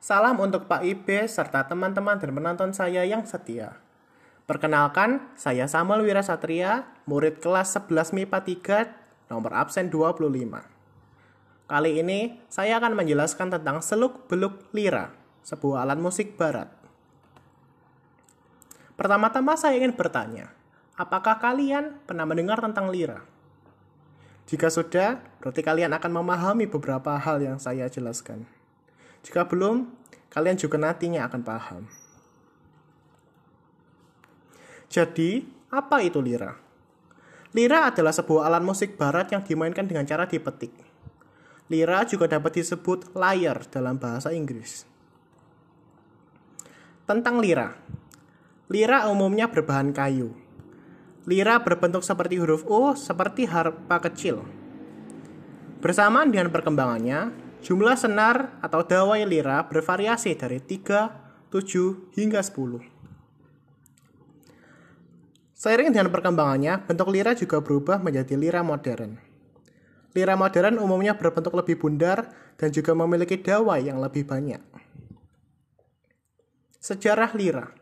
Salam untuk Pak Ibe serta teman-teman dan penonton saya yang setia. Perkenalkan, saya Samuel Wira Satria, murid kelas 11 MIPA 3, nomor absen 25. Kali ini, saya akan menjelaskan tentang seluk-beluk lira, sebuah alat musik barat. Pertama-tama saya ingin bertanya, apakah kalian pernah mendengar tentang lira? Jika sudah, berarti kalian akan memahami beberapa hal yang saya jelaskan. Jika belum, kalian juga nantinya akan paham. Jadi, apa itu lira? Lira adalah sebuah alat musik barat yang dimainkan dengan cara dipetik. Lira juga dapat disebut lyre dalam bahasa Inggris. Tentang lira. Lira umumnya berbahan kayu. Lira berbentuk seperti huruf U seperti harpa kecil. Bersamaan dengan perkembangannya, jumlah senar atau dawai lira bervariasi dari 3, 7, hingga 10. Seiring dengan perkembangannya, bentuk lira juga berubah menjadi lira modern. Lira modern umumnya berbentuk lebih bundar dan juga memiliki dawai yang lebih banyak. Sejarah lira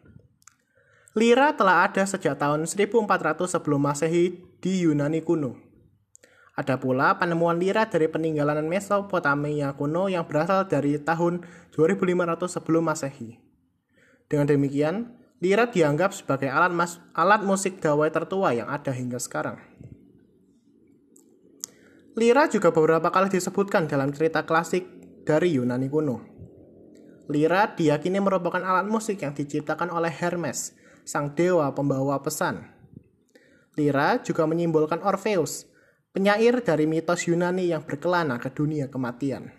Lira telah ada sejak tahun 1400 sebelum Masehi di Yunani kuno. Ada pula penemuan lira dari peninggalan Mesopotamia kuno yang berasal dari tahun 2500 sebelum Masehi. Dengan demikian, lira dianggap sebagai alat, mas alat musik dawai tertua yang ada hingga sekarang. Lira juga beberapa kali disebutkan dalam cerita klasik dari Yunani kuno. Lira diyakini merupakan alat musik yang diciptakan oleh Hermes, sang dewa pembawa pesan. Lira juga menyimbolkan Orpheus, penyair dari mitos Yunani yang berkelana ke dunia kematian.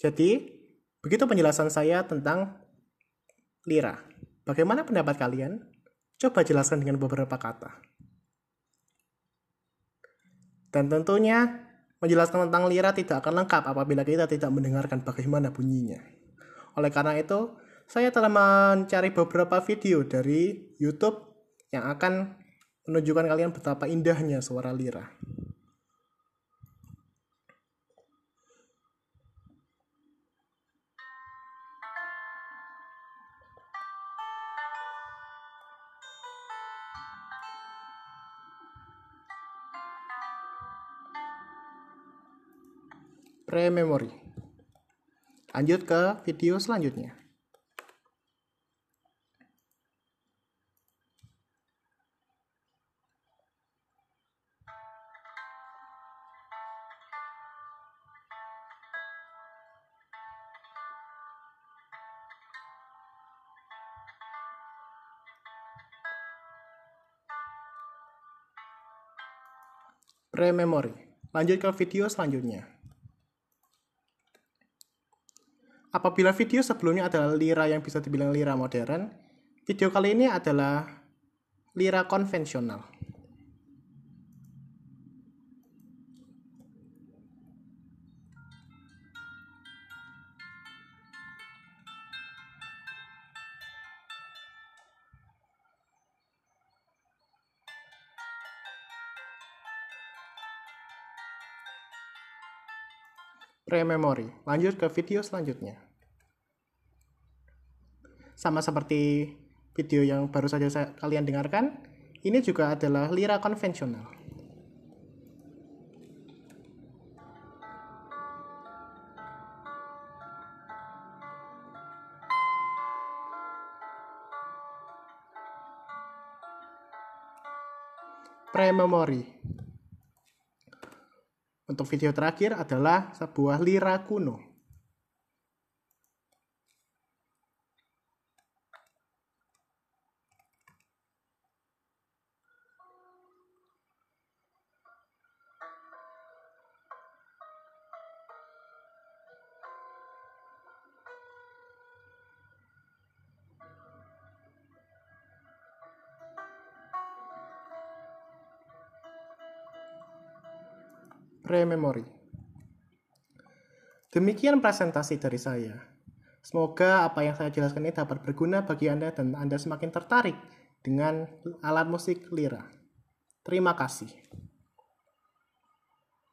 Jadi, begitu penjelasan saya tentang lira. Bagaimana pendapat kalian? Coba jelaskan dengan beberapa kata. Dan tentunya, menjelaskan tentang lira tidak akan lengkap apabila kita tidak mendengarkan bagaimana bunyinya. Oleh karena itu, saya telah mencari beberapa video dari YouTube yang akan menunjukkan kalian betapa indahnya suara lira. pre-memory. Lanjut ke video selanjutnya. Pre-memory. Lanjut ke video selanjutnya. Apabila video sebelumnya adalah lira yang bisa dibilang lira modern, video kali ini adalah lira konvensional. Pre-memory. Lanjut ke video selanjutnya. Sama seperti video yang baru saja saya, kalian dengarkan, ini juga adalah lira konvensional. Pre-memory. Untuk video terakhir adalah sebuah lira kuno. Pre-memory. Demikian presentasi dari saya. Semoga apa yang saya jelaskan ini dapat berguna bagi Anda dan Anda semakin tertarik dengan alat musik lira. Terima kasih.